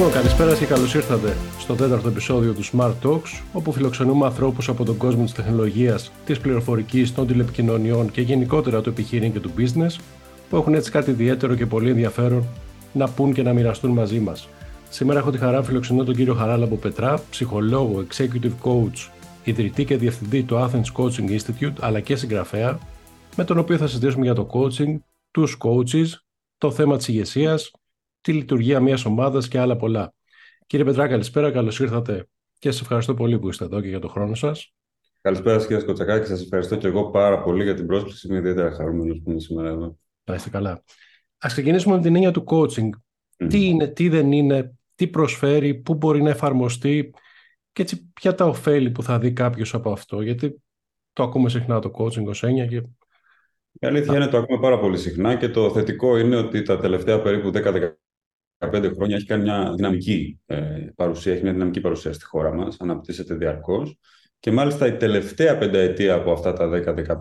Λοιπόν, καλησπέρα και καλώς ήρθατε στο τέταρτο επεισόδιο του Smart Talks, όπου φιλοξενούμε ανθρώπους από τον κόσμο της τεχνολογίας, της πληροφορικής, των τηλεπικοινωνιών και γενικότερα του επιχείρημα και του business, που έχουν έτσι κάτι ιδιαίτερο και πολύ ενδιαφέρον να πούν και να μοιραστούν μαζί μας. Σήμερα έχω τη χαρά να φιλοξενώ τον κύριο Χαράλαμπο Πετρά, ψυχολόγο, executive coach, ιδρυτή και διευθυντή του Athens Coaching Institute, αλλά και συγγραφέα, με τον οποίο θα συζητήσουμε για το coaching, τους coaches, το θέμα της ηγεσίας, τη λειτουργία μιας ομάδας και άλλα πολλά. Κύριε Πετρά, καλησπέρα, καλώς ήρθατε και σας ευχαριστώ πολύ που είστε εδώ και για τον χρόνο σας. Καλησπέρα, κύριε Σκοτσακάκη. Σας ευχαριστώ και εγώ πάρα πολύ για την πρόσκληση. Είμαι ιδιαίτερα χαρούμενος που είμαι σήμερα εδώ. Να είστε καλά. Α ξεκινήσουμε με την έννοια του coaching. Τι είναι, τι δεν είναι, τι προσφέρει, πού μπορεί να εφαρμοστεί και έτσι ποια τα ωφέλη που θα δει κάποιος από αυτό. Γιατί το ακούμε συχνά το coaching ως έννοια και η αλήθεια είναι το ακούμε πάρα πολύ συχνά και το θετικό είναι ότι τα τελευταία περίπου 10-15 χρόνια έχει κάνει μια δυναμική ε, παρουσία, έχει μια δυναμική παρουσία στη χώρα μας, αναπτύσσεται διαρκώς και μάλιστα η τελευταία πενταετία από αυτά τα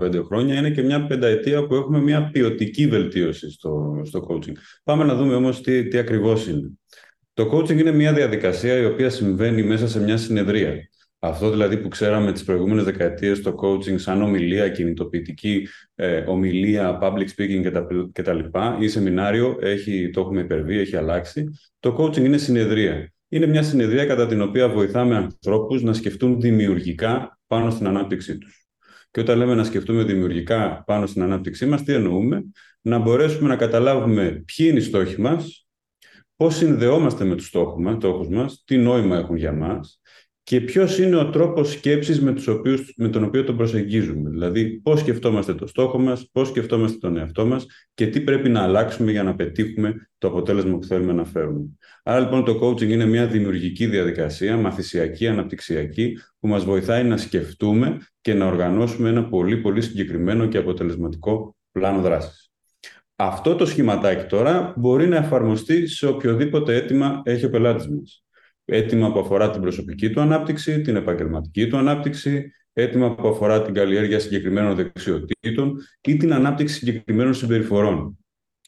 10-15 χρόνια είναι και μια πενταετία που έχουμε μια ποιοτική βελτίωση στο, στο coaching. Πάμε να δούμε όμως τι, τι ακριβώς είναι. Το coaching είναι μια διαδικασία η οποία συμβαίνει μέσα σε μια συνεδρία. Αυτό δηλαδή που ξέραμε τις προηγούμενες δεκαετίες στο coaching σαν ομιλία, κινητοποιητική ε, ομιλία, public speaking κτλ. ή σεμινάριο, έχει, το έχουμε υπερβεί, έχει αλλάξει. Το coaching είναι συνεδρία. Είναι μια συνεδρία κατά την οποία βοηθάμε ανθρώπους να σκεφτούν δημιουργικά πάνω στην ανάπτυξή τους. Και όταν λέμε να σκεφτούμε δημιουργικά πάνω στην ανάπτυξή μας, τι εννοούμε; Να μπορέσουμε να καταλάβουμε ποιοι είναι οι στόχοι μας, πώς συνδεόμαστε με τους στόχους μας, τι νόημα έχουν για μας, και ποιος είναι ο τρόπος σκέψης με, με τον οποίο τον προσεγγίζουμε; Δηλαδή, πώς σκεφτόμαστε το στόχο μας, πώς σκεφτόμαστε τον εαυτό μας και τι πρέπει να αλλάξουμε για να πετύχουμε το αποτέλεσμα που θέλουμε να φέρουμε. Άρα, λοιπόν, το coaching είναι μια δημιουργική διαδικασία, μαθησιακή, αναπτυξιακή, που μας βοηθάει να σκεφτούμε και να οργανώσουμε ένα πολύ, πολύ συγκεκριμένο και αποτελεσματικό πλάνο δράσης. Αυτό το σχηματάκι τώρα μπορεί να εφαρμοστεί σε οποιοδήποτε αίτημα έχει ο πελάτης μας αίτημα που αφορά την προσωπική του ανάπτυξη, την επαγγελματική του ανάπτυξη, αίτημα που αφορά την καλλιέργεια συγκεκριμένων δεξιοτήτων ή την ανάπτυξη συγκεκριμένων συμπεριφορών.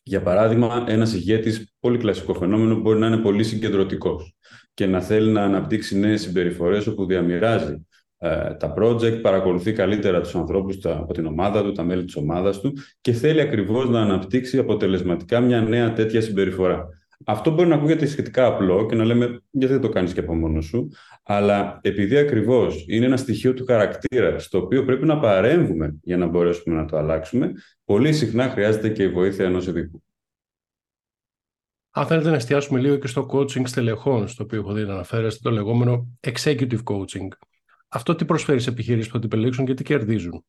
Για παράδειγμα, ένας ηγέτης, πολύ κλασικό φαινόμενο, μπορεί να είναι πολύ συγκεντρωτικός και να θέλει να αναπτύξει νέες συμπεριφορές όπου διαμοιράζει ε, τα project, παρακολουθεί καλύτερα τους ανθρώπους από την ομάδα του, τα μέλη της ομάδας του και θέλει ακριβώς να αναπτύξει αποτελεσματικά μια νέα τέτοια συμπεριφορά. Αυτό μπορεί να ακούγεται σχετικά απλό και να λέμε γιατί δεν το κάνεις και από μόνος σου, αλλά επειδή ακριβώς είναι ένα στοιχείο του χαρακτήρα στο οποίο πρέπει να παρέμβουμε για να μπορέσουμε να το αλλάξουμε, πολύ συχνά χρειάζεται και η βοήθεια ενός ειδικού. Αν θέλετε να εστιάσουμε λίγο και στο coaching στελεχών, στο οποίο έχω δει να αναφέρεστε, το λεγόμενο executive coaching. Αυτό τι προσφέρει σε επιχειρήσεις που θα την επιλέξουν και τι κερδίζουν;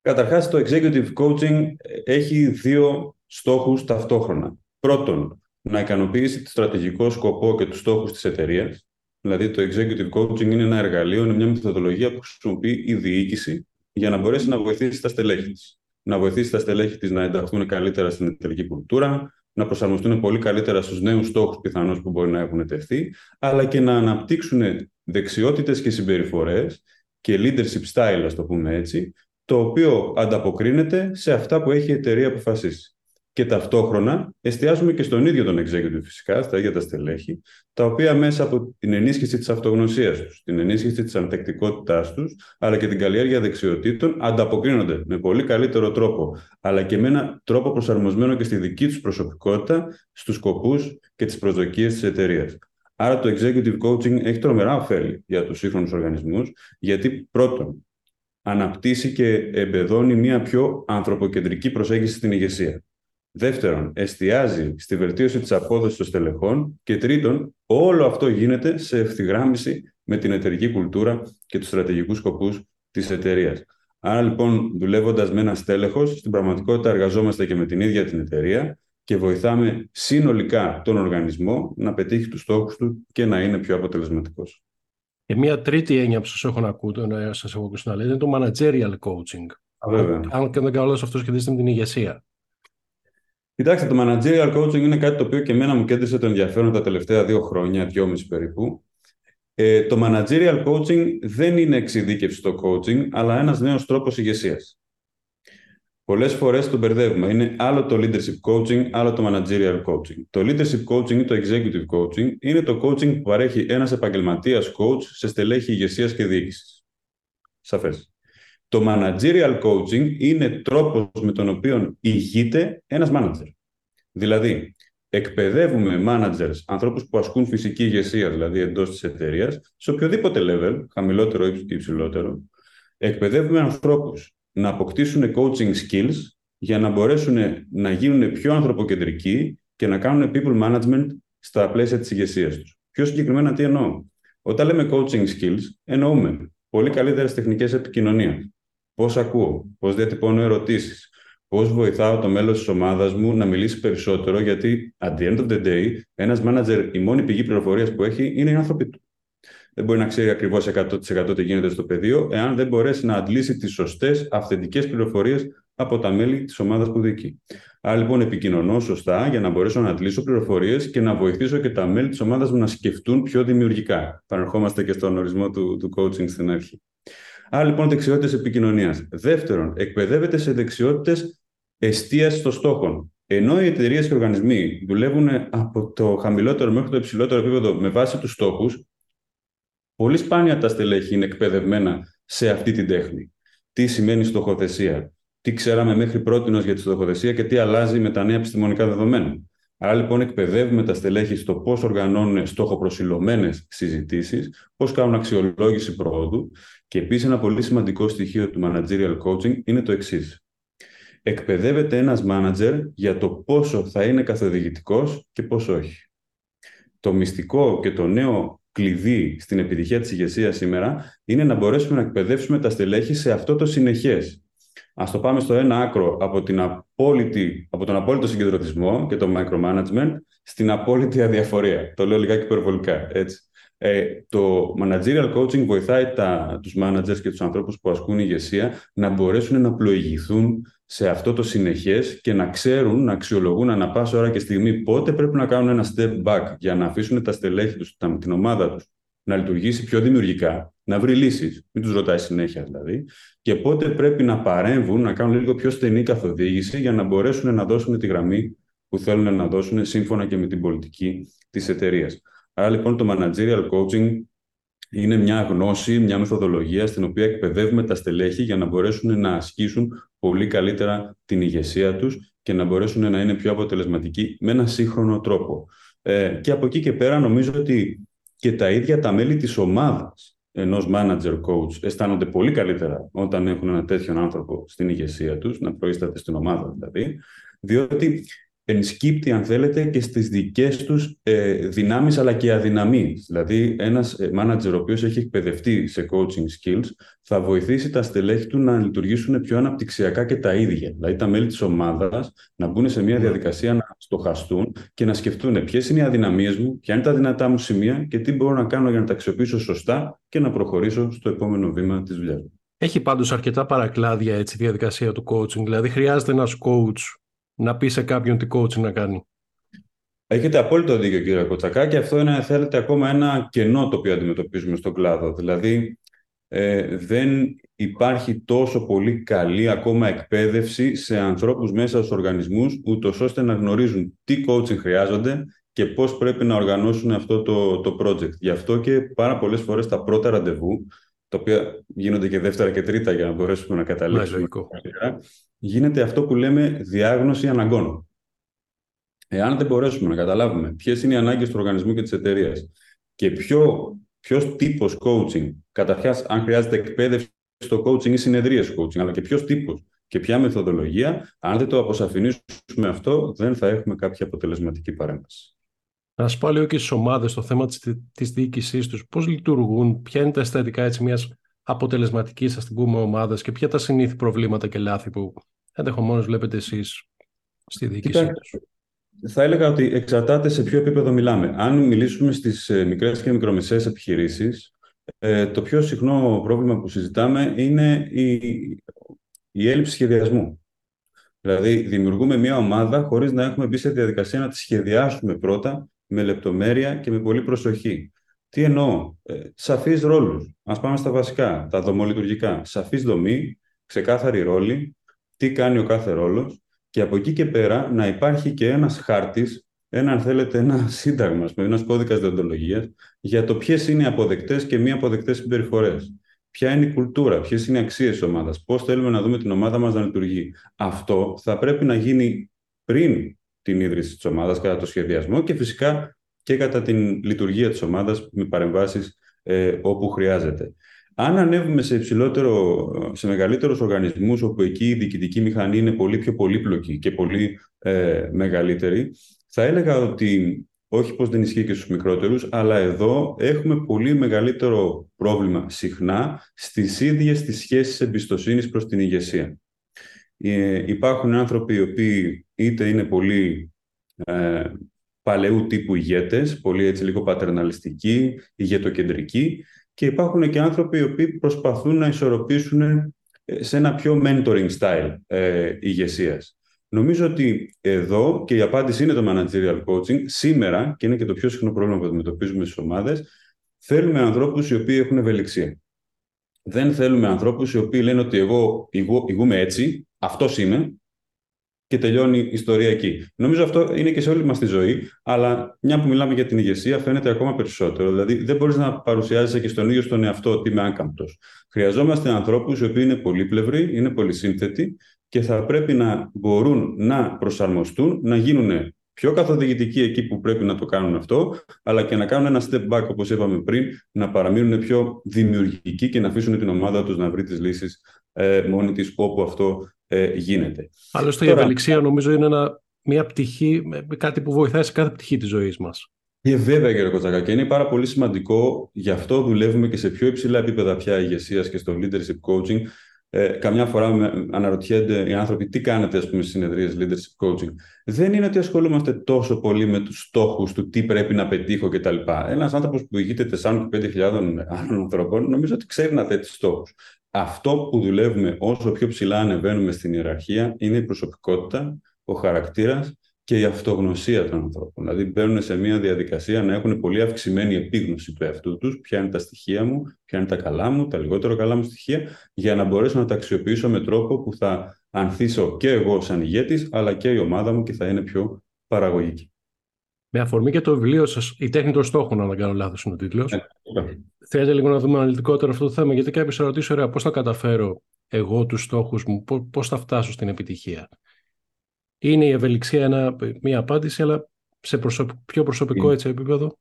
Καταρχάς, το executive coaching έχει δύο στόχους ταυτόχρονα. Πρώτον, να ικανοποιήσει το στρατηγικό σκοπό και τους στόχους της εταιρείας. Δηλαδή το executive coaching είναι ένα εργαλείο, είναι μια μεθοδολογία που χρησιμοποιεί η διοίκηση για να μπορέσει να βοηθήσει τα στελέχη της. Να βοηθήσει τα στελέχη της να ενταχθούν καλύτερα στην εταιρική κουλτούρα, να προσαρμοστούν πολύ καλύτερα στους νέους στόχους πιθανώς που μπορεί να έχουν τεθεί, αλλά και να αναπτύξουν δεξιότητες και συμπεριφορές και leadership style, ας το πούμε έτσι, το οποίο ανταποκρίνεται σε αυτά που έχει η εταιρεία αποφασίσει και ταυτόχρονα εστιάζουμε και στον ίδιο τον executive φυσικά, στα ίδια τα στελέχη, τα οποία μέσα από την ενίσχυση της αυτογνωσίας τους, την ενίσχυση της ανθεκτικότητάς τους, αλλά και την καλλιέργεια δεξιοτήτων, ανταποκρίνονται με πολύ καλύτερο τρόπο, αλλά και με έναν τρόπο προσαρμοσμένο και στη δική τους προσωπικότητα, στους σκοπούς και τις προσδοκίες της εταιρείας. Άρα το executive coaching έχει τρομερά ωφέλη για τους σύγχρονους οργανισμούς, γιατί πρώτον, αναπτύσσει και εμπεδώνει μια πιο ανθρωποκεντρική προσέγγιση στην ηγεσία. Δεύτερον, εστιάζει στη βελτίωση της απόδοσης των στελεχών. Και τρίτον, όλο αυτό γίνεται σε ευθυγράμμιση με την εταιρική κουλτούρα και τους στρατηγικούς σκοπούς της εταιρείας. Άρα λοιπόν, δουλεύοντας με ένα στέλεχος, στην πραγματικότητα εργαζόμαστε και με την ίδια την εταιρεία και βοηθάμε συνολικά τον οργανισμό να πετύχει τους στόχους του και να είναι πιο αποτελεσματικός. Και μία τρίτη έννοια που σας έχω να ακούτε, σας έχω ακούσει να λέτε, είναι το managerial coaching. Βέβαια. Αν και δεν κάνω αυτός σχετίζεται με την ηγεσία. Κοιτάξτε, το managerial coaching είναι κάτι το οποίο και εμένα μου κέντρισε το ενδιαφέρον τα τελευταία δύο χρόνια, δυόμιση περίπου. Ε, το managerial coaching δεν είναι εξειδίκευση στο coaching, αλλά ένας νέος τρόπος ηγεσίας. Πολλές φορές το μπερδεύουμε. Είναι άλλο το leadership coaching, άλλο το managerial coaching. Το leadership coaching ή το executive coaching είναι το coaching που παρέχει ένας επαγγελματίας coach σε στελέχη ηγεσίας και διοίκησης. Σαφές. Το managerial coaching είναι τρόπος με τον οποίο ηγείται ένας manager. Δηλαδή, εκπαιδεύουμε managers, ανθρώπους που ασκούν φυσική ηγεσία, δηλαδή εντός της εταιρείας, σε οποιοδήποτε level, χαμηλότερο ή υψηλότερο, εκπαιδεύουμε ανθρώπους να αποκτήσουν coaching skills για να μπορέσουν να γίνουν πιο ανθρωποκεντρικοί και να κάνουν people management στα πλαίσια της ηγεσίας τους. Πιο συγκεκριμένα τι εννοώ; Όταν λέμε coaching skills, εννοούμε πολύ καλύτερες τεχνικές επικοινωνίας. Πώς ακούω, πώς διατυπώνω ερωτήσεις, πώς βοηθάω το μέλος της ομάδας μου να μιλήσει περισσότερο, γιατί at the end of the day, ένας manager, η μόνη πηγή πληροφορίας που έχει είναι οι άνθρωποι του δεν μπορεί να ξέρει ακριβώς 100% τι γίνεται στο πεδίο, εάν δεν μπορέσει να αντλήσει τις σωστές, αυθεντικές πληροφορίες από τα μέλη της ομάδας που διοικεί. Άρα λοιπόν επικοινωνώ σωστά για να μπορέσω να αντλήσω πληροφορίες και να βοηθήσω και τα μέλη της ομάδας μου να σκεφτούν πιο δημιουργικά. Παρερχόμαστε και στον ορισμό του, του coaching στην αρχή. Άρα λοιπόν δεξιότητες επικοινωνίας. Δεύτερον, εκπαιδεύεται σε δεξιότητες εστίαση των στόχων. Ενώ οι εταιρείες και οργανισμοί δουλεύουν από το χαμηλότερο μέχρι το υψηλότερο επίπεδο με βάση τους στόχους, Πολύ σπάνια τα στελέχη είναι εκπαιδευμένα σε αυτή την τέχνη. Τι σημαίνει στοχοθεσία, τι ξέραμε μέχρι πρώτη για τη στοχοθεσία και τι αλλάζει με τα νέα επιστημονικά δεδομένα; Άρα λοιπόν εκπαιδεύουμε τα στελέχη στο πώς οργανώνουν στόχοπροσιλωμένε συζητήσεις, πώς κάνουν αξιολόγηση πρόοδου και επίσης ένα πολύ σημαντικό στοιχείο του managerial coaching είναι το εξής. Εκπαιδεύεται ένας manager για το πόσο θα είναι καθοδηγητικός και πόσο όχι. Το μυστικό και το νέο κλειδί στην επιτυχία της ηγεσίας σήμερα είναι να μπορέσουμε να εκπαιδεύσουμε τα στελέχη σε αυτό το συνεχές. Ας το πάμε στο ένα άκρο από, την απόλυτη, από τον απόλυτο συγκεντρωτισμό και το micromanagement στην απόλυτη αδιαφορία. Το λέω λιγάκι υπερβολικά, έτσι. Ε, το managerial coaching βοηθάει τα, τους managers και τους ανθρώπους που ασκούν ηγεσία να μπορέσουν να πλοηγηθούν σε αυτό το συνεχές και να ξέρουν, να αξιολογούν ανα πάσα ώρα και στιγμή πότε πρέπει να κάνουν ένα step back για να αφήσουν τα στελέχη τους, την ομάδα τους, να λειτουργήσει πιο δημιουργικά, να βρει λύσεις, μην τους ρωτάει συνέχεια δηλαδή, και πότε πρέπει να παρέμβουν, να κάνουν λίγο πιο στενή καθοδήγηση για να μπορέσουν να δώσουν τη γραμμή που θέλουν να δώσουν σύμφωνα και με την πολιτική της εταιρείας. Άρα λοιπόν το managerial coaching είναι μια γνώση, μια μεθοδολογία στην οποία εκπαιδεύουμε τα στελέχη για να μπορέσουν να ασκήσουν πολύ καλύτερα την ηγεσία τους και να μπορέσουν να είναι πιο αποτελεσματικοί με ένα σύγχρονο τρόπο. Ε, και από εκεί και πέρα νομίζω ότι και τα ίδια τα μέλη της ομάδας ενός manager coach αισθάνονται πολύ καλύτερα όταν έχουν ένα τέτοιον άνθρωπο στην ηγεσία τους, να προείσταται στην ομάδα δηλαδή, διότι ενσκύπτει, αν θέλετε, και στις δικές τους ε, δυνάμεις αλλά και αδυναμίες. Δηλαδή, ένας ε, manager ο οποίος έχει εκπαιδευτεί σε coaching skills θα βοηθήσει τα στελέχη του να λειτουργήσουν πιο αναπτυξιακά και τα ίδια. Δηλαδή, τα μέλη της ομάδας να μπουν σε μια ναι. διαδικασία να στοχαστούν και να σκεφτούν ποιες είναι οι αδυναμίες μου, ποια είναι τα δυνατά μου σημεία και τι μπορώ να κάνω για να τα αξιοποιήσω σωστά και να προχωρήσω στο επόμενο βήμα της δουλειάς μου. Έχει πάντως αρκετά παρακλάδια έτσι, η διαδικασία του coaching. Δηλαδή, χρειάζεται ένας coach να πει σε κάποιον τι coaching να κάνει. Έχετε απόλυτο δίκιο κύριε Κοτσακά και αυτό είναι θέλετε ακόμα ένα κενό το οποίο αντιμετωπίζουμε στον κλάδο. Δηλαδή ε, δεν υπάρχει τόσο πολύ καλή ακόμα εκπαίδευση σε ανθρώπους μέσα στους οργανισμούς ούτως ώστε να γνωρίζουν τι coaching χρειάζονται και πώς πρέπει να οργανώσουν αυτό το, το project. Γι' αυτό και πάρα πολλές φορές τα πρώτα ραντεβού, τα οποία γίνονται και δεύτερα και τρίτα για να μπορέσουμε να καταλήξουμε γίνεται αυτό που λέμε διάγνωση αναγκών. Εάν δεν μπορέσουμε να καταλάβουμε ποιες είναι οι ανάγκες του οργανισμού και της εταιρείας και ποιο ποιος τύπος coaching, καταρχάς αν χρειάζεται εκπαίδευση στο coaching ή συνεδρίες coaching, αλλά και ποιος τύπος και ποια μεθοδολογία, αν δεν το αποσαφηνίσουμε αυτό, δεν θα έχουμε κάποια αποτελεσματική παρέμβαση. Να σας πω λίγο και στις ομάδες το θέμα της διοίκησής τους. Πώς λειτουργούν, ποια είναι τα αισθητικά έτσι μιας αποτελεσματικής, ας την πούμε, ομάδας και ποια τα συνήθη προβλήματα και λάθη που ενδεχομένως βλέπετε εσείς στη διοίκησή τους. Θα έλεγα ότι εξαρτάται σε ποιο επίπεδο μιλάμε. Αν μιλήσουμε στις ε, μικρές και μικρομεσαίες επιχειρήσεις, ε, το πιο συχνό πρόβλημα που συζητάμε είναι η, η έλλειψη σχεδιασμού. Δηλαδή, δημιουργούμε μια ομάδα χωρίς να έχουμε μπει σε διαδικασία να τη σχεδιάσουμε πρώτα με λεπτομέρεια και με πολύ προσοχή. Τι εννοώ, ε, σαφείς ρόλους. Ας πάμε στα βασικά, τα δομολειτουργικά. Σαφής δομή, ξεκάθαρη ρόλη, τι κάνει ο κάθε ρόλος και από εκεί και πέρα να υπάρχει και ένας χάρτης, ένα, αν θέλετε, ένα σύνταγμα, ένας κώδικας διοντολογίας για το ποιες είναι οι αποδεκτές και μη αποδεκτές συμπεριφορές. Ποια είναι η κουλτούρα, ποιες είναι οι αξίες της ομάδας, πώς θέλουμε να δούμε την ομάδα μας να λειτουργεί. Αυτό θα πρέπει να γίνει πριν την ίδρυση της ομάδας, κατά το σχεδιασμό και φυσικά και κατά την λειτουργία της ομάδας με παρεμβάσεις ε, όπου χρειάζεται. Αν ανέβουμε σε, υψηλότερο, σε μεγαλύτερους οργανισμούς, όπου εκεί η διοικητική μηχανή είναι πολύ πιο πολύπλοκη και πολύ ε, μεγαλύτερη, θα έλεγα ότι όχι πως δεν ισχύει και στους μικρότερους, αλλά εδώ έχουμε πολύ μεγαλύτερο πρόβλημα συχνά στις ίδιες τις σχέσεις εμπιστοσύνης προς την ηγεσία. Ε, υπάρχουν άνθρωποι οι οποίοι είτε είναι πολύ ε, παλαιού τύπου ηγέτες, πολύ έτσι λίγο πατερναλιστικοί, ηγετοκεντρικοί, και υπάρχουν και άνθρωποι οι οποίοι προσπαθούν να ισορροπήσουν ε, σε ένα πιο mentoring style ε, ηγεσίας. Νομίζω ότι εδώ, και η απάντηση είναι το managerial coaching, σήμερα, και είναι και το πιο συχνό πρόβλημα που αντιμετωπίζουμε στις ομάδες, θέλουμε ανθρώπους οι οποίοι έχουν ευελιξία. Δεν θέλουμε ανθρώπους οι οποίοι λένε ότι εγώ ηγούμε έτσι, αυτός είμαι, και τελειώνει η ιστορία εκεί. Νομίζω αυτό είναι και σε όλη μας τη ζωή, αλλά μια που μιλάμε για την ηγεσία, φαίνεται ακόμα περισσότερο. Δηλαδή, δεν μπορείς να παρουσιάζεσαι και στον ίδιο στον εαυτό ότι είμαι άκαμπτος. Χρειαζόμαστε ανθρώπους οι οποίοι είναι πολύπλευροι, είναι πολυσύνθετοι και θα πρέπει να μπορούν να προσαρμοστούν, να γίνουν πιο καθοδηγητικοί εκεί που πρέπει να το κάνουν αυτό, αλλά και να κάνουν ένα step back, όπως είπαμε πριν, να παραμείνουν πιο δημιουργικοί και να αφήσουν την ομάδα τους να βρει τις λύσεις ε, μόνη της όπου αυτό ε, γίνεται. Άλλωστε Τώρα... η ευελιξία νομίζω είναι ένα, μια πτυχή, κάτι που βοηθάει σε κάθε πτυχή της ζωής μας. Ε, βέβαια, κύριε Κοτσακά, και είναι πάρα πολύ σημαντικό. Γι' αυτό δουλεύουμε και σε πιο υψηλά επίπεδα πια ηγεσίας και στο leadership coaching. Ε, καμιά φορά με, αναρωτιούνται οι άνθρωποι τι κάνετε ας πούμε, στις συνεδρίες leadership coaching. Δεν είναι ότι ασχολούμαστε τόσο πολύ με τους στόχους του τι πρέπει να πετύχω κτλ. Ένας άνθρωπος που ηγείται 4-5 άλλων ανθρώπων νομίζω ότι ξέρει να θέτει στόχους. Αυτό που δουλεύουμε όσο πιο ψηλά ανεβαίνουμε στην ιεραρχία είναι η προσωπικότητα, ο χαρακτήρας και η αυτογνωσία των ανθρώπων. Δηλαδή μπαίνουν σε μια διαδικασία να έχουν πολύ αυξημένη επίγνωση του εαυτού τους, ποια είναι τα στοιχεία μου, ποια είναι τα καλά μου, τα λιγότερο καλά μου στοιχεία, για να μπορέσω να τα αξιοποιήσω με τρόπο που θα ανθίσω και εγώ σαν ηγέτης, αλλά και η ομάδα μου και θα είναι πιο παραγωγική. Με αφορμή και το βιβλίο σας, Η τέχνη των στόχων, αν δεν κάνω λάθος, είναι ο τίτλος. Ναι, Θέλετε λίγο να δούμε αναλυτικότερα αυτό το θέμα, γιατί κάποιο θα ρωτήσει, ωραία, πώς θα καταφέρω εγώ τους στόχους μου, πώς θα φτάσω στην επιτυχία. Είναι η ευελιξία ένα, μια απάντηση, αλλά σε πιο προσωπικό έτσι, επίπεδο.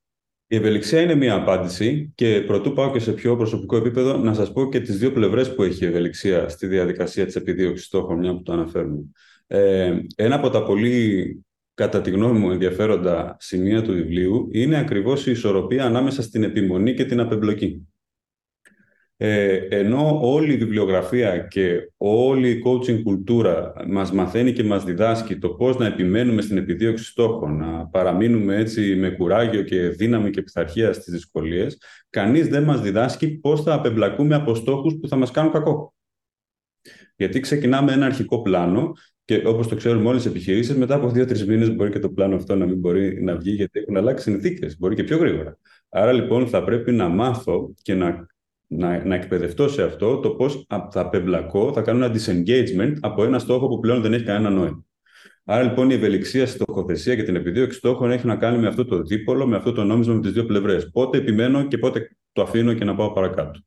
Η ευελιξία είναι μια απάντηση και πρωτού πάω και σε πιο προσωπικό επίπεδο να σας πω και τις δύο πλευρές που έχει η ευελιξία στη διαδικασία της επιδίωξης στόχων, μια που το αναφέρουμε. Ε, ένα από τα πολύ κατά τη γνώμη μου ενδιαφέροντα σημεία του βιβλίου είναι ακριβώς η ισορροπία ανάμεσα στην επιμονή και την απεμπλοκή. Ε, ενώ όλη η βιβλιογραφία και όλη η coaching κουλτούρα μας μαθαίνει και μας διδάσκει το πώς να επιμένουμε στην επιδίωξη στόχων, να παραμείνουμε έτσι με κουράγιο και δύναμη και πειθαρχία στις δυσκολίες, κανείς δεν μας διδάσκει πώς θα απεμπλακούμε από στόχους που θα μας κάνουν κακό. Γιατί ξεκινάμε ένα αρχικό πλάνο και όπως το ξέρουμε όλες τι επιχειρήσεις, μετά από δύο-τρεις μήνες μπορεί και το πλάνο αυτό να μην μπορεί να βγει, γιατί έχουν αλλάξει συνθήκες. Μπορεί και πιο γρήγορα. Άρα λοιπόν θα πρέπει να μάθω και να, να, να εκπαιδευτώ σε αυτό το πώς θα απεμπλακώ, θα κάνω ένα disengagement από ένα στόχο που πλέον δεν έχει κανένα νόημα. Άρα λοιπόν η ευελιξία, στοχοθεσία και την επιδίωξη στόχων έχει να κάνει με αυτό το δίπολο, με αυτό το νόμισμα με τις δύο πλευρές. Πότε επιμένω και πότε το αφήνω και να πάω παρακάτω.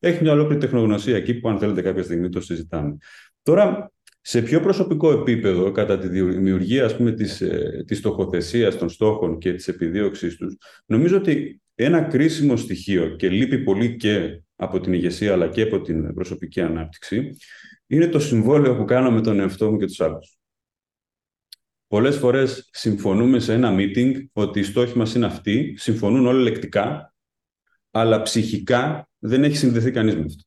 Έχει μια ολόκληρη τεχνογνωσία εκεί που, αν θέλετε, κάποια στιγμή το συζητάμε. Τώρα, σε πιο προσωπικό επίπεδο, κατά τη δημιουργία ας πούμε, της, ε, της στοχοθεσίας των στόχων και της επιδίωξής τους, νομίζω ότι ένα κρίσιμο στοιχείο και λείπει πολύ και από την ηγεσία αλλά και από την προσωπική ανάπτυξη, είναι το συμβόλαιο που κάνω με τον εαυτό μου και τους άλλους. Πολλές φορές συμφωνούμε σε ένα meeting ότι οι στόχοι μας είναι αυτοί, συμφωνούν όλοι λεκτικά, αλλά ψυχικά δεν έχει συνδεθεί κανείς με αυτό.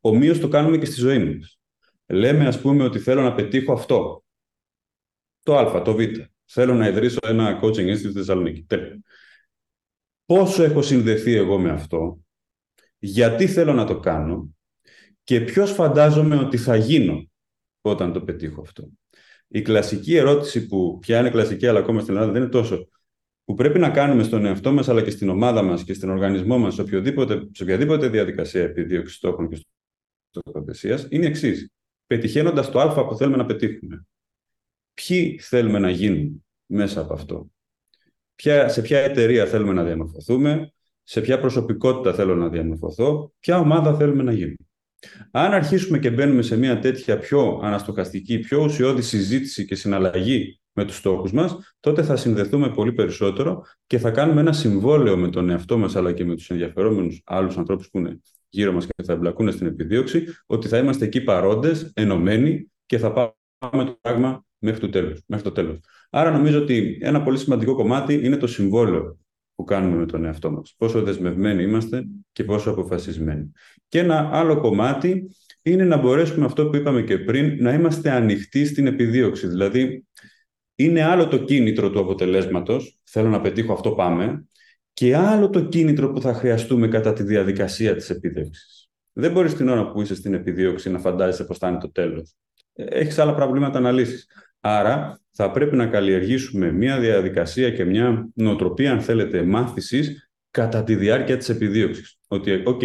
Ομοίως το κάνουμε και στη ζωή μας λέμε ας πούμε ότι θέλω να πετύχω αυτό. Το α, το β. Θέλω να ιδρύσω ένα coaching institute στη Θεσσαλονίκη. Τέλεια. Πόσο έχω συνδεθεί εγώ με αυτό, γιατί θέλω να το κάνω και ποιος φαντάζομαι ότι θα γίνω όταν το πετύχω αυτό. Η κλασική ερώτηση που πια είναι κλασική αλλά ακόμα στην Ελλάδα δεν είναι τόσο που πρέπει να κάνουμε στον εαυτό μας αλλά και στην ομάδα μας και στον οργανισμό μας σε οποιαδήποτε, σε οποιαδήποτε διαδικασία επιδίωξης στόχων και στοχοθεσίας είναι εξής πετυχαίνοντας το Α που θέλουμε να πετύχουμε. Ποιοι θέλουμε να γίνουν μέσα από αυτό; Ποια, σε ποια εταιρεία θέλουμε να διαμορφωθούμε, σε ποια προσωπικότητα θέλω να διαμορφωθώ, ποια ομάδα θέλουμε να γίνουμε. Αν αρχίσουμε και μπαίνουμε σε μια τέτοια πιο αναστοχαστική, πιο ουσιώδη συζήτηση και συναλλαγή με τους στόχους μας, τότε θα συνδεθούμε πολύ περισσότερο και θα κάνουμε ένα συμβόλαιο με τον εαυτό μας αλλά και με τους ενδιαφερόμενους άλλους ανθρώπους που είναι γύρω μας και θα εμπλακούν στην επιδίωξη, ότι θα είμαστε εκεί παρόντες, ενωμένοι και θα πάμε το πράγμα μέχρι το τέλος. Μέχρι το τέλος. Άρα νομίζω ότι ένα πολύ σημαντικό κομμάτι είναι το συμβόλαιο που κάνουμε με τον εαυτό μας. Πόσο δεσμευμένοι είμαστε και πόσο αποφασισμένοι. Και ένα άλλο κομμάτι είναι να μπορέσουμε αυτό που είπαμε και πριν, να είμαστε ανοιχτοί στην επιδίωξη. Δηλαδή, είναι άλλο το κίνητρο του αποτελέσματος, θέλω να πετύχω αυτό πάμε, και άλλο το κίνητρο που θα χρειαστούμε κατά τη διαδικασία της επιδίωξης. Δεν μπορείς την ώρα που είσαι στην επιδίωξη να φαντάζεσαι πώς θα είναι το τέλος. Ε, έχεις άλλα προβλήματα να λύσεις. Άρα θα πρέπει να καλλιεργήσουμε μια διαδικασία και μια νοοτροπία, αν θέλετε, μάθησης κατά τη διάρκεια της επιδίωξης. Ότι, οκ,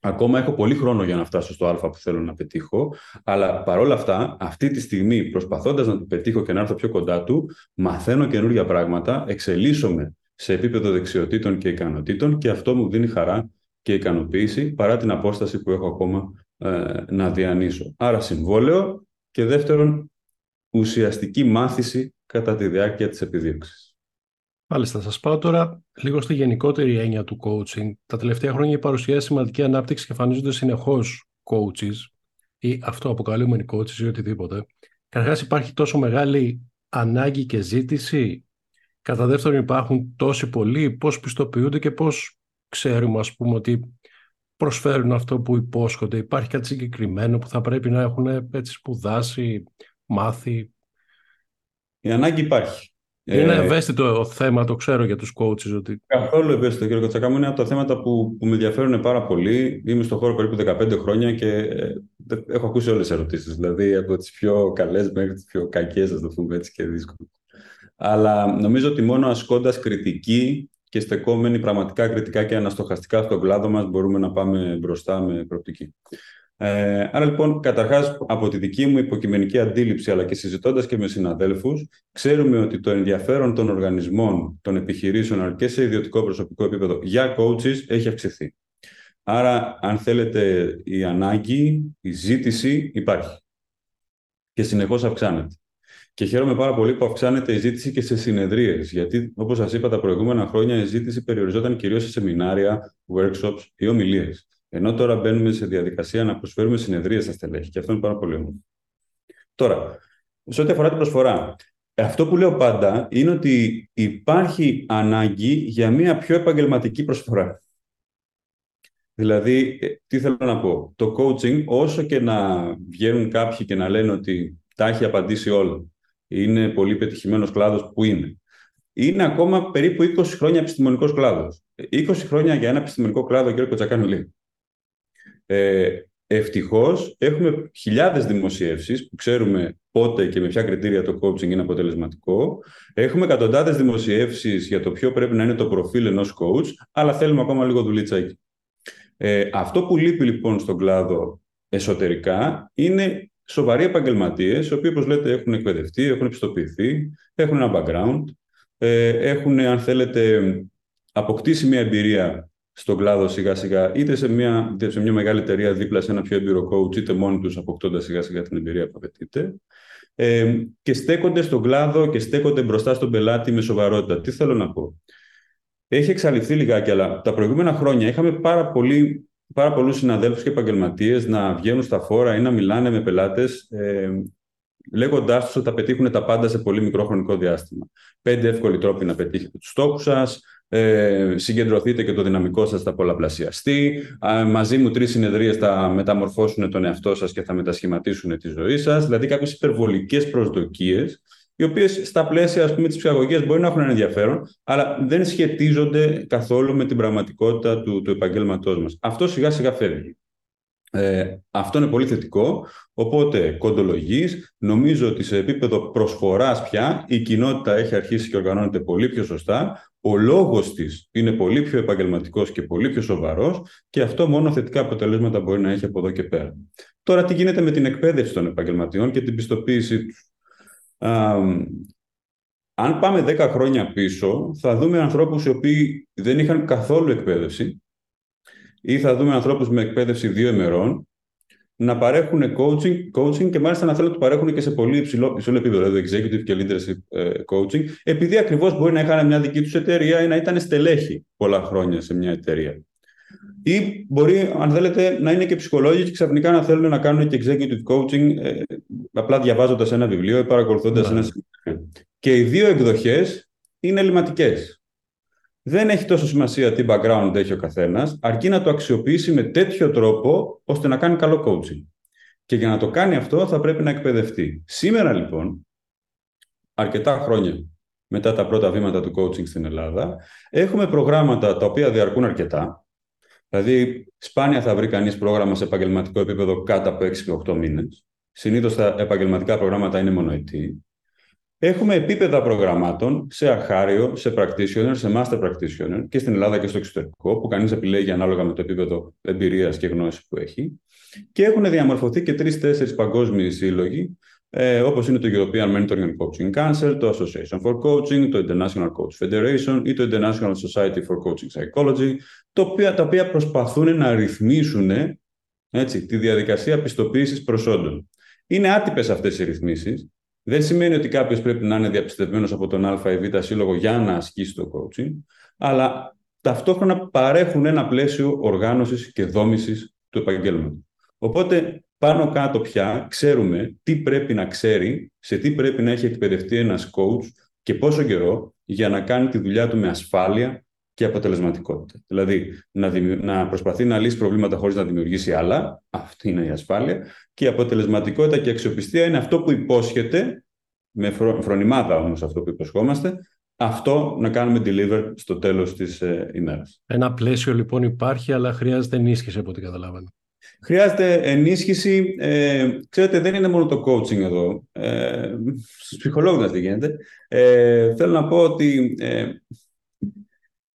ακόμα έχω πολύ χρόνο για να φτάσω στο α που θέλω να πετύχω, αλλά παρόλα αυτά, αυτή τη στιγμή, προσπαθώντας να το πετύχω και να έρθω πιο κοντά του, μαθαίνω καινούργια πράγματα, εξελίσσομαι σε επίπεδο δεξιοτήτων και ικανοτήτων και αυτό μου δίνει χαρά και ικανοποίηση παρά την απόσταση που έχω ακόμα ε, να διανύσω. Άρα συμβόλαιο και δεύτερον ουσιαστική μάθηση κατά τη διάρκεια της επιδίωξης. Μάλιστα, σας πάω τώρα λίγο στη γενικότερη έννοια του coaching. Τα τελευταία χρόνια παρουσιάζει σημαντική ανάπτυξη και εμφανίζονται συνεχώς coaches ή αυτό αποκαλούμενοι coaches ή οτιδήποτε. Καταρχάς υπάρχει τόσο μεγάλη ανάγκη και ζήτηση. Κατά δεύτερον υπάρχουν τόσοι πολλοί, πώς πιστοποιούνται και πώς ξέρουμε ας πούμε ότι προσφέρουν αυτό που υπόσχονται. Υπάρχει κάτι συγκεκριμένο που θα πρέπει να έχουν έτσι σπουδάσει, μάθει. Η ανάγκη υπάρχει. Είναι ε, ευαίσθητο θέμα, το ξέρω για τους coaches. Ότι... Καθόλου ευαίσθητο, κύριε Κοτσακά μου. Είναι από τα θέματα που, που με ενδιαφέρουν πάρα πολύ. Είμαι στον χώρο περίπου 15 χρόνια και ε, έχω ακούσει όλες τις ερωτήσεις. Δηλαδή από τις πιο καλές μέχρι τις πιο κακές, ας το πούμε έτσι και δύσκολες. Αλλά νομίζω ότι μόνο ασκώντας κριτική και στεκόμενοι πραγματικά κριτικά και αναστοχαστικά στον κλάδο μας μπορούμε να πάμε μπροστά με προοπτική. Ε, άρα λοιπόν, καταρχάς από τη δική μου υποκειμενική αντίληψη, αλλά και συζητώντας και με συναδέλφους, ξέρουμε ότι το ενδιαφέρον των οργανισμών, των επιχειρήσεων, αλλά και σε ιδιωτικό προσωπικό επίπεδο για coaches έχει αυξηθεί. Άρα, αν θέλετε, η ανάγκη, η ζήτηση υπάρχει. Και συνεχώς αυξάνεται. Και χαίρομαι πάρα πολύ που αυξάνεται η ζήτηση και σε συνεδρίες. Γιατί, όπως σας είπα, τα προηγούμενα χρόνια η ζήτηση περιοριζόταν κυρίως σε σεμινάρια, workshops ή ομιλίες. Ενώ τώρα μπαίνουμε σε διαδικασία να προσφέρουμε συνεδρίε στα στελέχη και αυτό είναι πάρα πολύ όμορφο. Τώρα, σε ό,τι αφορά την προσφορά, αυτό που λέω πάντα είναι ότι υπάρχει ανάγκη για μια πιο επαγγελματική προσφορά. Δηλαδή, ε, τι θέλω να πω; Το coaching, όσο και να βγαίνουν κάποιοι και να λένε ότι τα έχει απαντήσει όλα, είναι πολύ πετυχημένος κλάδος που είναι. Είναι ακόμα περίπου 20 χρόνια επιστημονικός κλάδος. 20 χρόνια για ένα επιστημονικό κλάδο, κύριε Κοτσακάνου, λέει. Ε, Ευτυχώς έχουμε χιλιάδες δημοσιεύσεις που ξέρουμε πότε και με ποια κριτήρια το coaching είναι αποτελεσματικό. Έχουμε εκατοντάδες δημοσιεύσεις για το ποιο πρέπει να είναι το προφίλ ενός coach, αλλά θέλουμε ακόμα λίγο δουλίτσα εκεί. Ε, αυτό που λείπει λοιπόν στον κλάδο εσωτερικά είναι σοβαροί επαγγελματίες, οι οποίοι, όπως λέτε, έχουν εκπαιδευτεί, έχουν επιστοποιηθεί, έχουν ένα background, ε, έχουν, αν θέλετε, αποκτήσει μια εμπειρία στον κλάδο σιγά σιγά, είτε σε μια, είτε σε μια μεγάλη εταιρεία δίπλα σε ένα πιο έμπειρο coach, είτε μόνοι τους αποκτώντας σιγά σιγά την εμπειρία που απαιτείται. Ε, και στέκονται στον κλάδο και στέκονται μπροστά στον πελάτη με σοβαρότητα. Τι θέλω να πω; Έχει εξαλειφθεί λιγάκι, αλλά τα προηγούμενα χρόνια είχαμε πάρα, πολύ, πάρα πολλούς συναδέλφους και επαγγελματίες να βγαίνουν στα φόρα ή να μιλάνε με πελάτες ε, λέγοντάς τους ότι θα πετύχουν τα πάντα σε πολύ μικρό χρονικό διάστημα. Πέντε εύκολοι τρόποι να πετύχετε τους στόχους σας, ε, συγκεντρωθείτε και το δυναμικό σας θα πολλαπλασιαστεί. μαζί μου τρεις συνεδρίες θα μεταμορφώσουν τον εαυτό σας και θα μετασχηματίσουν τη ζωή σας. Δηλαδή κάποιες υπερβολικές προσδοκίες, οι οποίες στα πλαίσια ας πούμε, της ψυχαγωγίας μπορεί να έχουν ενδιαφέρον, αλλά δεν σχετίζονται καθόλου με την πραγματικότητα του, του επαγγέλματός μας. Αυτό σιγά σιγά φεύγει. Ε, αυτό είναι πολύ θετικό, οπότε κοντολογής, νομίζω ότι σε επίπεδο προσφοράς πια η κοινότητα έχει αρχίσει και οργανώνεται πολύ πιο σωστά, ο λόγος της είναι πολύ πιο επαγγελματικός και πολύ πιο σοβαρός και αυτό μόνο θετικά αποτελέσματα μπορεί να έχει από εδώ και πέρα. Τώρα τι γίνεται με την εκπαίδευση των επαγγελματιών και την πιστοποίησή τους; αν πάμε 10 χρόνια πίσω, θα δούμε ανθρώπους οι οποίοι δεν είχαν καθόλου εκπαίδευση ή θα δούμε ανθρώπους με εκπαίδευση δύο ημερών να παρέχουν coaching, coaching και μάλιστα να θέλουν να το παρέχουν και σε πολύ υψηλό, υψηλό επίπεδο, δηλαδή executive και leadership ε, coaching, επειδή ακριβώς μπορεί να είχαν μια δική τους εταιρεία ή να ήταν στελέχη πολλά χρόνια σε μια εταιρεία. Ή μπορεί, αν θέλετε, να είναι και ψυχολόγοι και ξαφνικά να θέλουν να κάνουν και executive coaching, ε, απλά διαβάζοντας ένα βιβλίο ή παρακολουθώντας ναι. ένα σεμινάριο. Και οι δύο εκδοχές είναι ελληματικές. Δεν έχει τόσο σημασία τι background έχει ο καθένας, αρκεί να το αξιοποιήσει με τέτοιο τρόπο ώστε να κάνει καλό coaching. Και για να το κάνει αυτό θα πρέπει να εκπαιδευτεί. Σήμερα λοιπόν, αρκετά χρόνια μετά τα πρώτα βήματα του coaching στην Ελλάδα, έχουμε προγράμματα τα οποία διαρκούν αρκετά. Δηλαδή, σπάνια θα βρει κανείς πρόγραμμα σε επαγγελματικό επίπεδο κάτω από 6 8 μήνες. Συνήθως τα επαγγελματικά προγράμματα είναι μονοετή. Έχουμε επίπεδα προγραμμάτων σε αρχάριο, σε practitioner, σε master practitioner και στην Ελλάδα και στο εξωτερικό, που κανείς επιλέγει ανάλογα με το επίπεδο εμπειρίας και γνώσης που έχει. Και έχουν διαμορφωθεί και τρει-τέσσερι παγκόσμιοι σύλλογοι, ε, όπως είναι το European Mentoring and Coaching Council, το Association for Coaching, το International Coach Federation ή το International Society for Coaching Psychology, τα οποία, τα οποία προσπαθούν να ρυθμίσουν έτσι, τη διαδικασία πιστοποίησης προσόντων. Είναι άτυπες αυτές οι ρυθμίσεις, δεν σημαίνει ότι κάποιος πρέπει να είναι διαπιστευμένος από τον Α ή Β σύλλογο για να ασκήσει το coaching, αλλά ταυτόχρονα παρέχουν ένα πλαίσιο οργάνωσης και δόμησης του επαγγέλματος. Οπότε, πάνω κάτω πια ξέρουμε τι πρέπει να ξέρει, σε τι πρέπει να έχει εκπαιδευτεί ένας coach και πόσο καιρό για να κάνει τη δουλειά του με ασφάλεια και αποτελεσματικότητα. Δηλαδή, να, να προσπαθεί να λύσει προβλήματα χωρίς να δημιουργήσει άλλα. Αυτή είναι η ασφάλεια. Και η αποτελεσματικότητα και η αξιοπιστία είναι αυτό που υπόσχεται, με φρονιμάδα όμως αυτό που υποσχόμαστε, αυτό να κάνουμε deliver στο τέλος της ε, ημέρας. Ένα πλαίσιο λοιπόν υπάρχει, αλλά χρειάζεται ενίσχυση από ό,τι καταλάβαμε. Χρειάζεται ενίσχυση. Ε, ξέρετε, δεν είναι μόνο το coaching εδώ. Ε, στους ψυχολόγους δεν γίνεται. Ε, θέλω να πω ότι ε,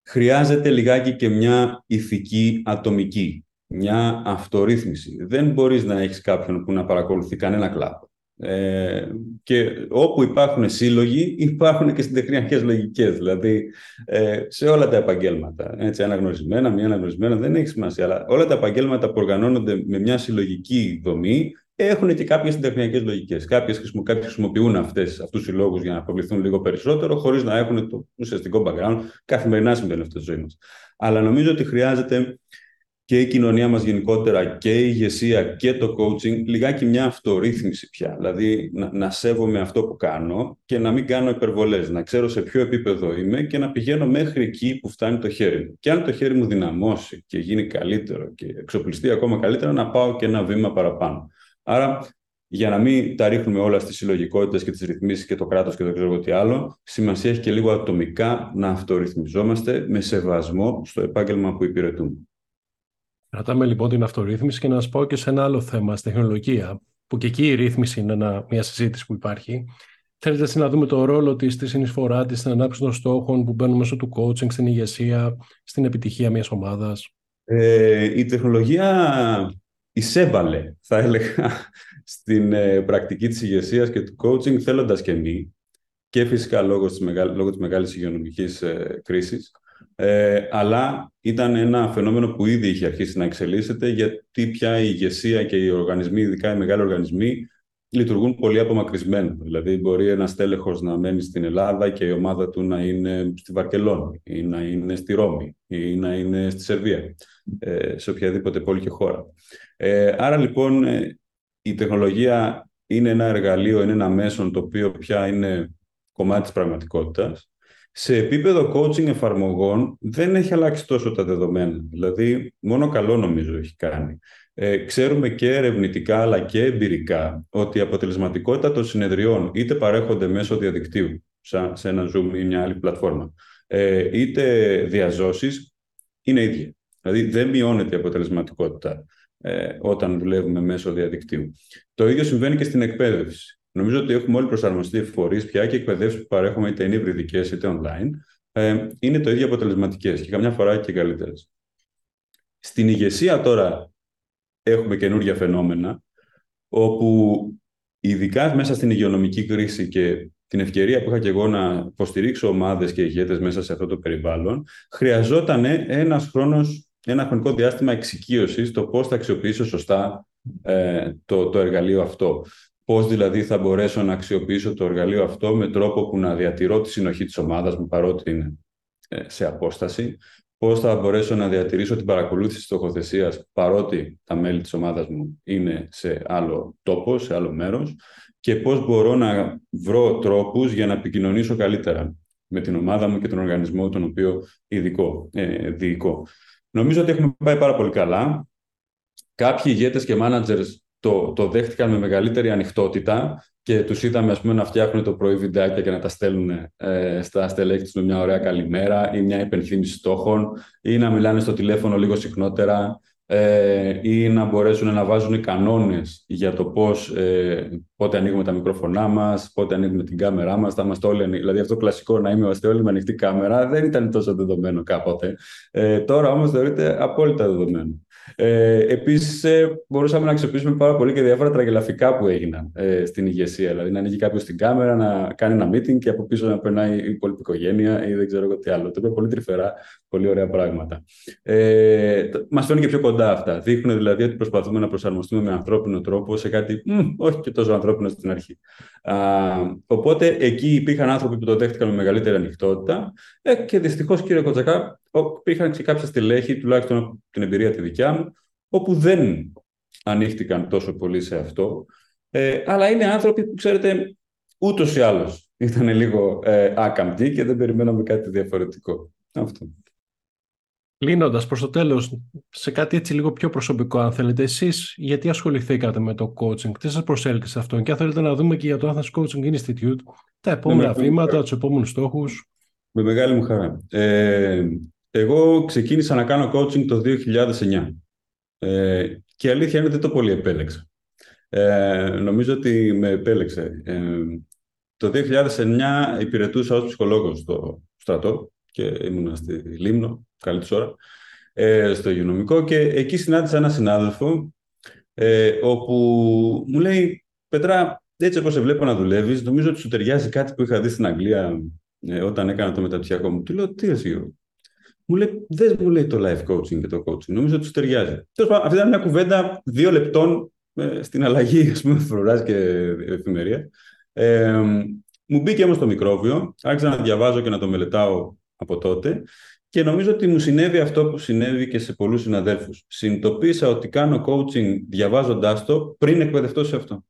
χρειάζεται λιγάκι και μια ηθική ατομική, μια αυτορύθμιση. Δεν μπορείς να έχεις κάποιον που να παρακολουθεί κανένα κλάδο. Ε, και όπου υπάρχουν σύλλογοι, υπάρχουν και συντεχνιακές λογικές, δηλαδή ε, σε όλα τα επαγγέλματα. Έτσι, αναγνωρισμένα, μία αναγνωρισμένα, δεν έχει σημασία, αλλά όλα τα επαγγέλματα που οργανώνονται με μια συλλογική δομή έχουν και κάποιες συντεχνιακές λογικές. Κάποιοι χρησιμοποιούν αυτούς τους συλλόγους για να αποβληθούν λίγο περισσότερο, χωρίς να έχουν το ουσιαστικό background. Καθημερινά συμβαίνει αυτό στη ζωή μας. Αλλά νομίζω ότι χρειάζεται και η κοινωνία μας γενικότερα και η ηγεσία και το coaching λιγάκι μια αυτορύθμιση πια. Δηλαδή να, να σέβομαι αυτό που κάνω και να μην κάνω υπερβολές, να ξέρω σε ποιο επίπεδο είμαι και να πηγαίνω μέχρι εκεί που φτάνει το χέρι μου. Και αν το χέρι μου δυναμώσει και γίνει καλύτερο και εξοπλιστεί ακόμα καλύτερα, να πάω και ένα βήμα παραπάνω. Άρα για να μην τα ρίχνουμε όλα στις συλλογικότητες και τις ρυθμίσεις και το κράτος και δεν ξέρω τι άλλο, σημασία έχει και λίγο ατομικά να αυτορυθμιζόμαστε με σεβασμό στο επάγγελμα που υπηρετούμε. Κρατάμε λοιπόν την αυτορύθμιση και να σας πω και σε ένα άλλο θέμα, στη τεχνολογία, που και εκεί η ρύθμιση είναι ένα, μια συζήτηση που υπάρχει. Θέλετε έτσι να δούμε το ρόλο της, τη συνεισφορά της στην ανάπτυξη των στόχων που μπαίνουν μέσω του coaching, στην ηγεσία, στην επιτυχία μιας ομάδας; Ε, η τεχνολογία εισέβαλε, θα έλεγα, στην ε, πρακτική της ηγεσίας και του coaching, θέλοντας και μη, και φυσικά λόγω της, μεγάλη, λόγω της μεγάλης υγειονομικής ε, κρίσης, ε, αλλά ήταν ένα φαινόμενο που ήδη είχε αρχίσει να εξελίσσεται γιατί πια η ηγεσία και οι οργανισμοί, ειδικά οι μεγάλοι οργανισμοί, λειτουργούν πολύ απομακρυσμένα. Δηλαδή, μπορεί ένας τέλεχο να μένει στην Ελλάδα και η ομάδα του να είναι στη Βαρκελόνη, ή να είναι στη Ρώμη, ή να είναι στη Σερβία, ε, σε οποιαδήποτε πόλη και χώρα. Ε, άρα, λοιπόν, ε, η τεχνολογία είναι ένα εργαλείο, είναι ένα μέσο το οποίο πια είναι κομμάτι της πραγματικότητας σε επίπεδο coaching εφαρμογών δεν έχει αλλάξει τόσο τα δεδομένα. Δηλαδή, μόνο καλό νομίζω έχει κάνει. Ε, ξέρουμε και ερευνητικά αλλά και εμπειρικά ότι η αποτελεσματικότητα των συνεδριών είτε παρέχονται μέσω διαδικτύου, σαν σε ένα Zoom ή μια άλλη πλατφόρμα, ε, είτε διαζώσεις, είναι ίδια. Δηλαδή, δεν μειώνεται η αποτελεσματικότητα ε, όταν δουλεύουμε μέσω διαδικτύου. Το ίδιο συμβαίνει και στην εκπαίδευση. Νομίζω ότι έχουμε όλοι προσαρμοστεί φορείς πια και οι εκπαιδεύσεις που παρέχουμε, είτε είναι υβριδικές είτε online, ε, είναι το ίδιο αποτελεσματικές και καμιά φορά και καλύτερες. Στην ηγεσία τώρα έχουμε καινούργια φαινόμενα όπου ειδικά μέσα στην υγειονομική κρίση και την ευκαιρία που είχα και εγώ να υποστηρίξω ομάδες και ηγέτες μέσα σε αυτό το περιβάλλον, χρειαζόταν ένας χρόνος, ένα χρονικό διάστημα εξοικείωσης το πώς θα αξιοποιήσω σωστά ε, το, το εργαλείο αυτό. Πώς δηλαδή θα μπορέσω να αξιοποιήσω το εργαλείο αυτό με τρόπο που να διατηρώ τη συνοχή της ομάδας μου παρότι είναι ε, σε απόσταση. Πώς θα μπορέσω να διατηρήσω την παρακολούθηση της στοχοθεσίας παρότι τα μέλη της ομάδας μου είναι σε άλλο τόπο, σε άλλο μέρος και πώς μπορώ να βρω τρόπους για να επικοινωνήσω καλύτερα με την ομάδα μου και τον οργανισμό τον οποίο ειδικό, ε, διοικώ. Νομίζω ότι έχουμε πάει πάρα πολύ καλά. Κάποιοι ηγέτες και managers το, το δέχτηκαν με μεγαλύτερη ανοιχτότητα και τους είδαμε ας πούμε, να φτιάχνουν το πρωί βιντεάκια και να τα στέλνουν ε, στα στελέχη τους με μια ωραία καλημέρα ή μια υπενθύμηση στόχων ή να μιλάνε στο τηλέφωνο λίγο συχνότερα ε, ή να μπορέσουν να βάζουν κανόνες για το πώς, ε, πότε ανοίγουμε τα μικρόφωνά μας, πότε ανοίγουμε την κάμερά μας, θα είμαστε όλοι, δηλαδή αυτό κλασικό να είμαστε όλοι με ανοιχτή κάμερα δεν ήταν τόσο δεδομένο κάποτε. Ε, τώρα όμως θεωρείται απόλυτα δεδομένο. Ε, Επίσης, ε, μπορούσαμε να αξιοποιήσουμε πάρα πολύ και διάφορα τραγελαφικά που έγιναν ε, στην ηγεσία. Δηλαδή, να ανοίγει κάποιος την κάμερα, να κάνει ένα meeting και από πίσω να περνάει η υπόλοιπη οικογένεια ή δεν ξέρω εγώ τι άλλο. Το είπε πολύ τρυφερά, πολύ ωραία πράγματα. Ε, Μας φαίνουν και πιο κοντά αυτά. Δείχνουν δηλαδή ότι προσπαθούμε να προσαρμοστούμε με ανθρώπινο τρόπο σε κάτι μ, όχι και τόσο ανθρώπινο στην αρχή. Α, οπότε εκεί υπήρχαν άνθρωποι που το δέχτηκαν με μεγαλύτερη ανοιχτότητα. Ε, και δυστυχώς, κύριε Κοτζακά, υπήρχαν και κάποια στελέχη, τουλάχιστον την εμπειρία τη δικιά μου, όπου δεν ανοίχτηκαν τόσο πολύ σε αυτό. Ε, αλλά είναι άνθρωποι που, ξέρετε, ούτως ή άλλως ήταν λίγο ε, άκαμπτοι και δεν περιμέναμε κάτι διαφορετικό. Αυτό. Λύνοντα προς το τέλος, σε κάτι έτσι λίγο πιο προσωπικό, αν θέλετε, εσείς γιατί ασχοληθήκατε με το coaching, τι σας προσέλκυσε αυτό, και αν θέλετε να δούμε και για το Athens Coaching Institute τα επόμενα βήματα, τους επόμενους στόχους. Με μεγάλη μου χαρά. Ε, εγώ ξεκίνησα να κάνω coaching το 2009 ε, και αλήθεια είναι ότι δεν το πολύ επέλεξα. Ε, νομίζω ότι με επέλεξε. Ε, το 2009 υπηρετούσα ως ψυχολόγος στο στρατό και ήμουν στη Λίμνο, καλή της ώρα, ε, στο υγειονομικό και εκεί συνάντησα έναν συνάδελφο ε, όπου μου λέει «Πετρά, έτσι όπως σε βλέπω να δουλεύεις, νομίζω ότι σου ταιριάζει κάτι που είχα δει στην Αγγλία ε, όταν έκανα το μεταπτυχιακό μου». Του λέω «Τι εσύ, μου λέει, δεν μου λέει το life coaching και το coaching. Νομίζω ότι του ταιριάζει. αυτή ήταν μια κουβέντα δύο λεπτών ε, στην αλλαγή, ας πούμε, φρουράς και εφημερία. Ε, μου μπήκε όμως το μικρόβιο, άρχισα να διαβάζω και να το μελετάω από τότε και νομίζω ότι μου συνέβη αυτό που συνέβη και σε πολλούς συναδέλφους. Συνειδητοποίησα ότι κάνω coaching διαβάζοντάς το πριν εκπαιδευτώ σε αυτό.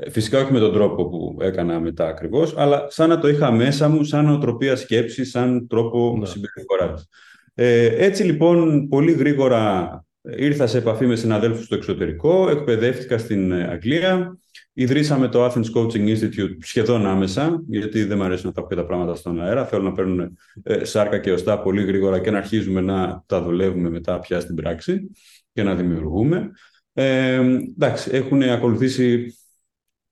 Ε, φυσικά όχι με τον τρόπο που έκανα μετά ακριβώς, αλλά σαν να το είχα μέσα μου, σαν οτροπία σκέψης, σαν τρόπο ναι. συμπεριφοράς. Ε, έτσι λοιπόν, πολύ γρήγορα ήρθα σε επαφή με συναδέλφους στο εξωτερικό, εκπαιδεύτηκα στην Αγγλία, ιδρύσαμε το Athens Coaching Institute σχεδόν άμεσα, γιατί δεν μου αρέσει να τα πω τα πράγματα στον αέρα, θέλω να παίρνουν ε, σάρκα και οστά πολύ γρήγορα και να αρχίζουμε να τα δουλεύουμε μετά πια στην πράξη και να δημιουργούμε. Ε, εντάξει, έχουν ακολουθήσει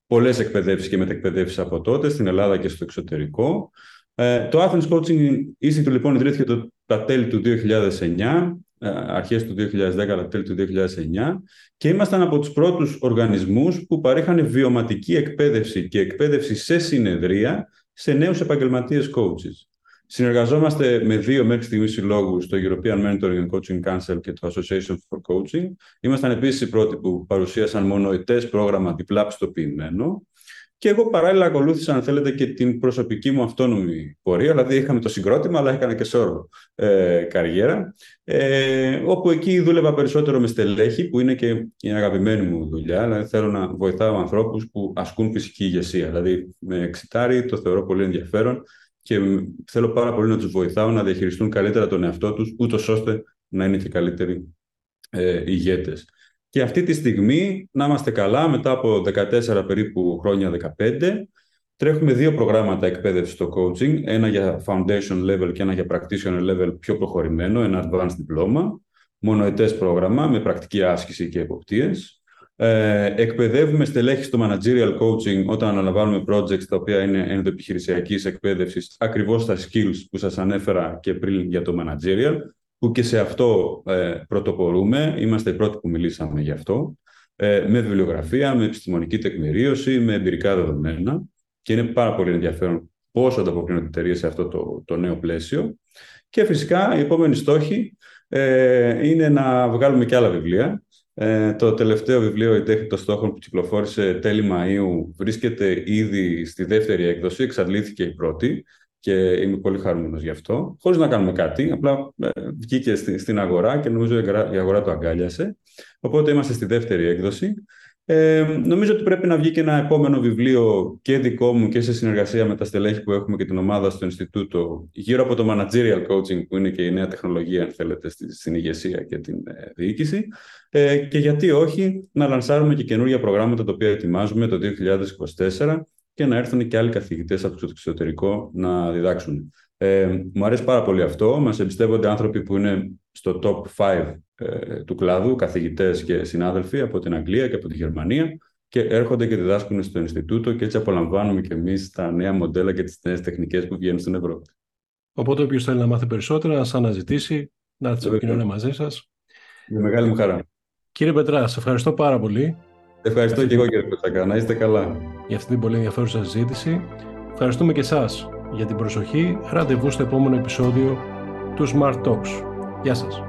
Πολλές εκπαιδεύσεις και μετεκπαιδεύσεις από τότε στην Ελλάδα και στο εξωτερικό. Ε, το Athens Coaching Institute λοιπόν ιδρύθηκε το, τα τέλη του 2009, ε, αρχές του 2010, τα τέλη του 2009 και ήμασταν από τους πρώτους οργανισμούς που παρέχανε βιωματική εκπαίδευση και εκπαίδευση σε συνεδρία σε νέους επαγγελματίες coaches. Συνεργαζόμαστε με δύο μέχρι στιγμής συλλόγους, το European Mentoring and Coaching Council και το Association for Coaching. Ήμασταν επίσης οι πρώτοι που παρουσίασαν μονοετέ πρόγραμμα διπλά πιστοποιημένο. Και εγώ παράλληλα ακολούθησα, αν θέλετε, και την προσωπική μου αυτόνομη πορεία. Δηλαδή, είχαμε το συγκρότημα, αλλά έκανα και σώρο ε, καριέρα. Ε, όπου εκεί δούλευα περισσότερο με στελέχη, που είναι και η αγαπημένη μου δουλειά. Δηλαδή, θέλω να βοηθάω ανθρώπους που ασκούν φυσική ηγεσία. Δηλαδή, με εξητάρει, το θεωρώ πολύ ενδιαφέρον και θέλω πάρα πολύ να τους βοηθάω να διαχειριστούν καλύτερα τον εαυτό τους, ούτως ώστε να είναι και καλύτεροι ε, ηγέτες. Και αυτή τη στιγμή, να είμαστε καλά, μετά από 14 περίπου χρόνια, 15, τρέχουμε δύο προγράμματα εκπαίδευσης στο coaching, ένα για foundation level και ένα για practitioner level πιο προχωρημένο, ένα advanced diploma, μονοετές πρόγραμμα με πρακτική άσκηση και εποπτείες. Ε, εκπαιδεύουμε στελέχη στο managerial coaching όταν αναλαμβάνουμε projects τα οποία είναι ενδοεπιχειρησιακής εκπαίδευσης ακριβώς στα skills που σας ανέφερα και πριν για το managerial που και σε αυτό ε, πρωτοπορούμε. Είμαστε οι πρώτοι που μιλήσαμε γι' αυτό. ε, με βιβλιογραφία, με επιστημονική τεκμηρίωση, με εμπειρικά δεδομένα και είναι πάρα πολύ ενδιαφέρον πώς ανταποκρίνονται οι εταιρείες σε αυτό το, το νέο πλαίσιο. Και φυσικά η επόμενη στόχη ε, είναι να βγάλουμε και άλλα βιβλία. Ε, το τελευταίο βιβλίο «Η τέχνη των στόχων» που κυκλοφόρησε τέλη Μαΐου βρίσκεται ήδη στη δεύτερη έκδοση, εξαντλήθηκε η πρώτη και είμαι πολύ χαρούμενος γι' αυτό, χωρίς να κάνουμε κάτι, απλά ε, βγήκε στην αγορά και νομίζω η αγορά το αγκάλιασε. Οπότε είμαστε στη δεύτερη έκδοση. Ε, νομίζω ότι πρέπει να βγει και ένα επόμενο βιβλίο και δικό μου και σε συνεργασία με τα στελέχη που έχουμε και την ομάδα στο Ινστιτούτο γύρω από το managerial coaching που είναι και η νέα τεχνολογία αν θέλετε στην ηγεσία και την ε, διοίκηση ε, και γιατί όχι να λανσάρουμε και καινούργια προγράμματα τα οποία ετοιμάζουμε το 2024 και να έρθουν και άλλοι καθηγητές από το εξωτερικό να διδάξουν. Ε, μου αρέσει πάρα πολύ αυτό. Μας εμπιστεύονται άνθρωποι που είναι στο top 5 ε, του κλάδου, καθηγητές και συνάδελφοι από την Αγγλία και από τη Γερμανία και έρχονται και διδάσκουν στο Ινστιτούτο και έτσι απολαμβάνουμε και εμείς τα νέα μοντέλα και τις νέες τεχνικές που βγαίνουν στην Ευρώπη. Οπότε όποιος θέλει να μάθει περισσότερα, να σας αναζητήσει, να έρθει σε επικοινωνία μαζί σας. Με μεγάλη μου χαρά. Κύριε Πετρά, σε ευχαριστώ πάρα πολύ. Ευχαριστώ και εγώ κύριε Πετρακά. Να είστε καλά. Για αυτή την πολύ ενδιαφέρουσα συζήτηση. Ευχαριστούμε και εσάς για την προσοχή. Ραντεβού στο επόμενο επεισόδιο του Smart Talks. Γεια σας.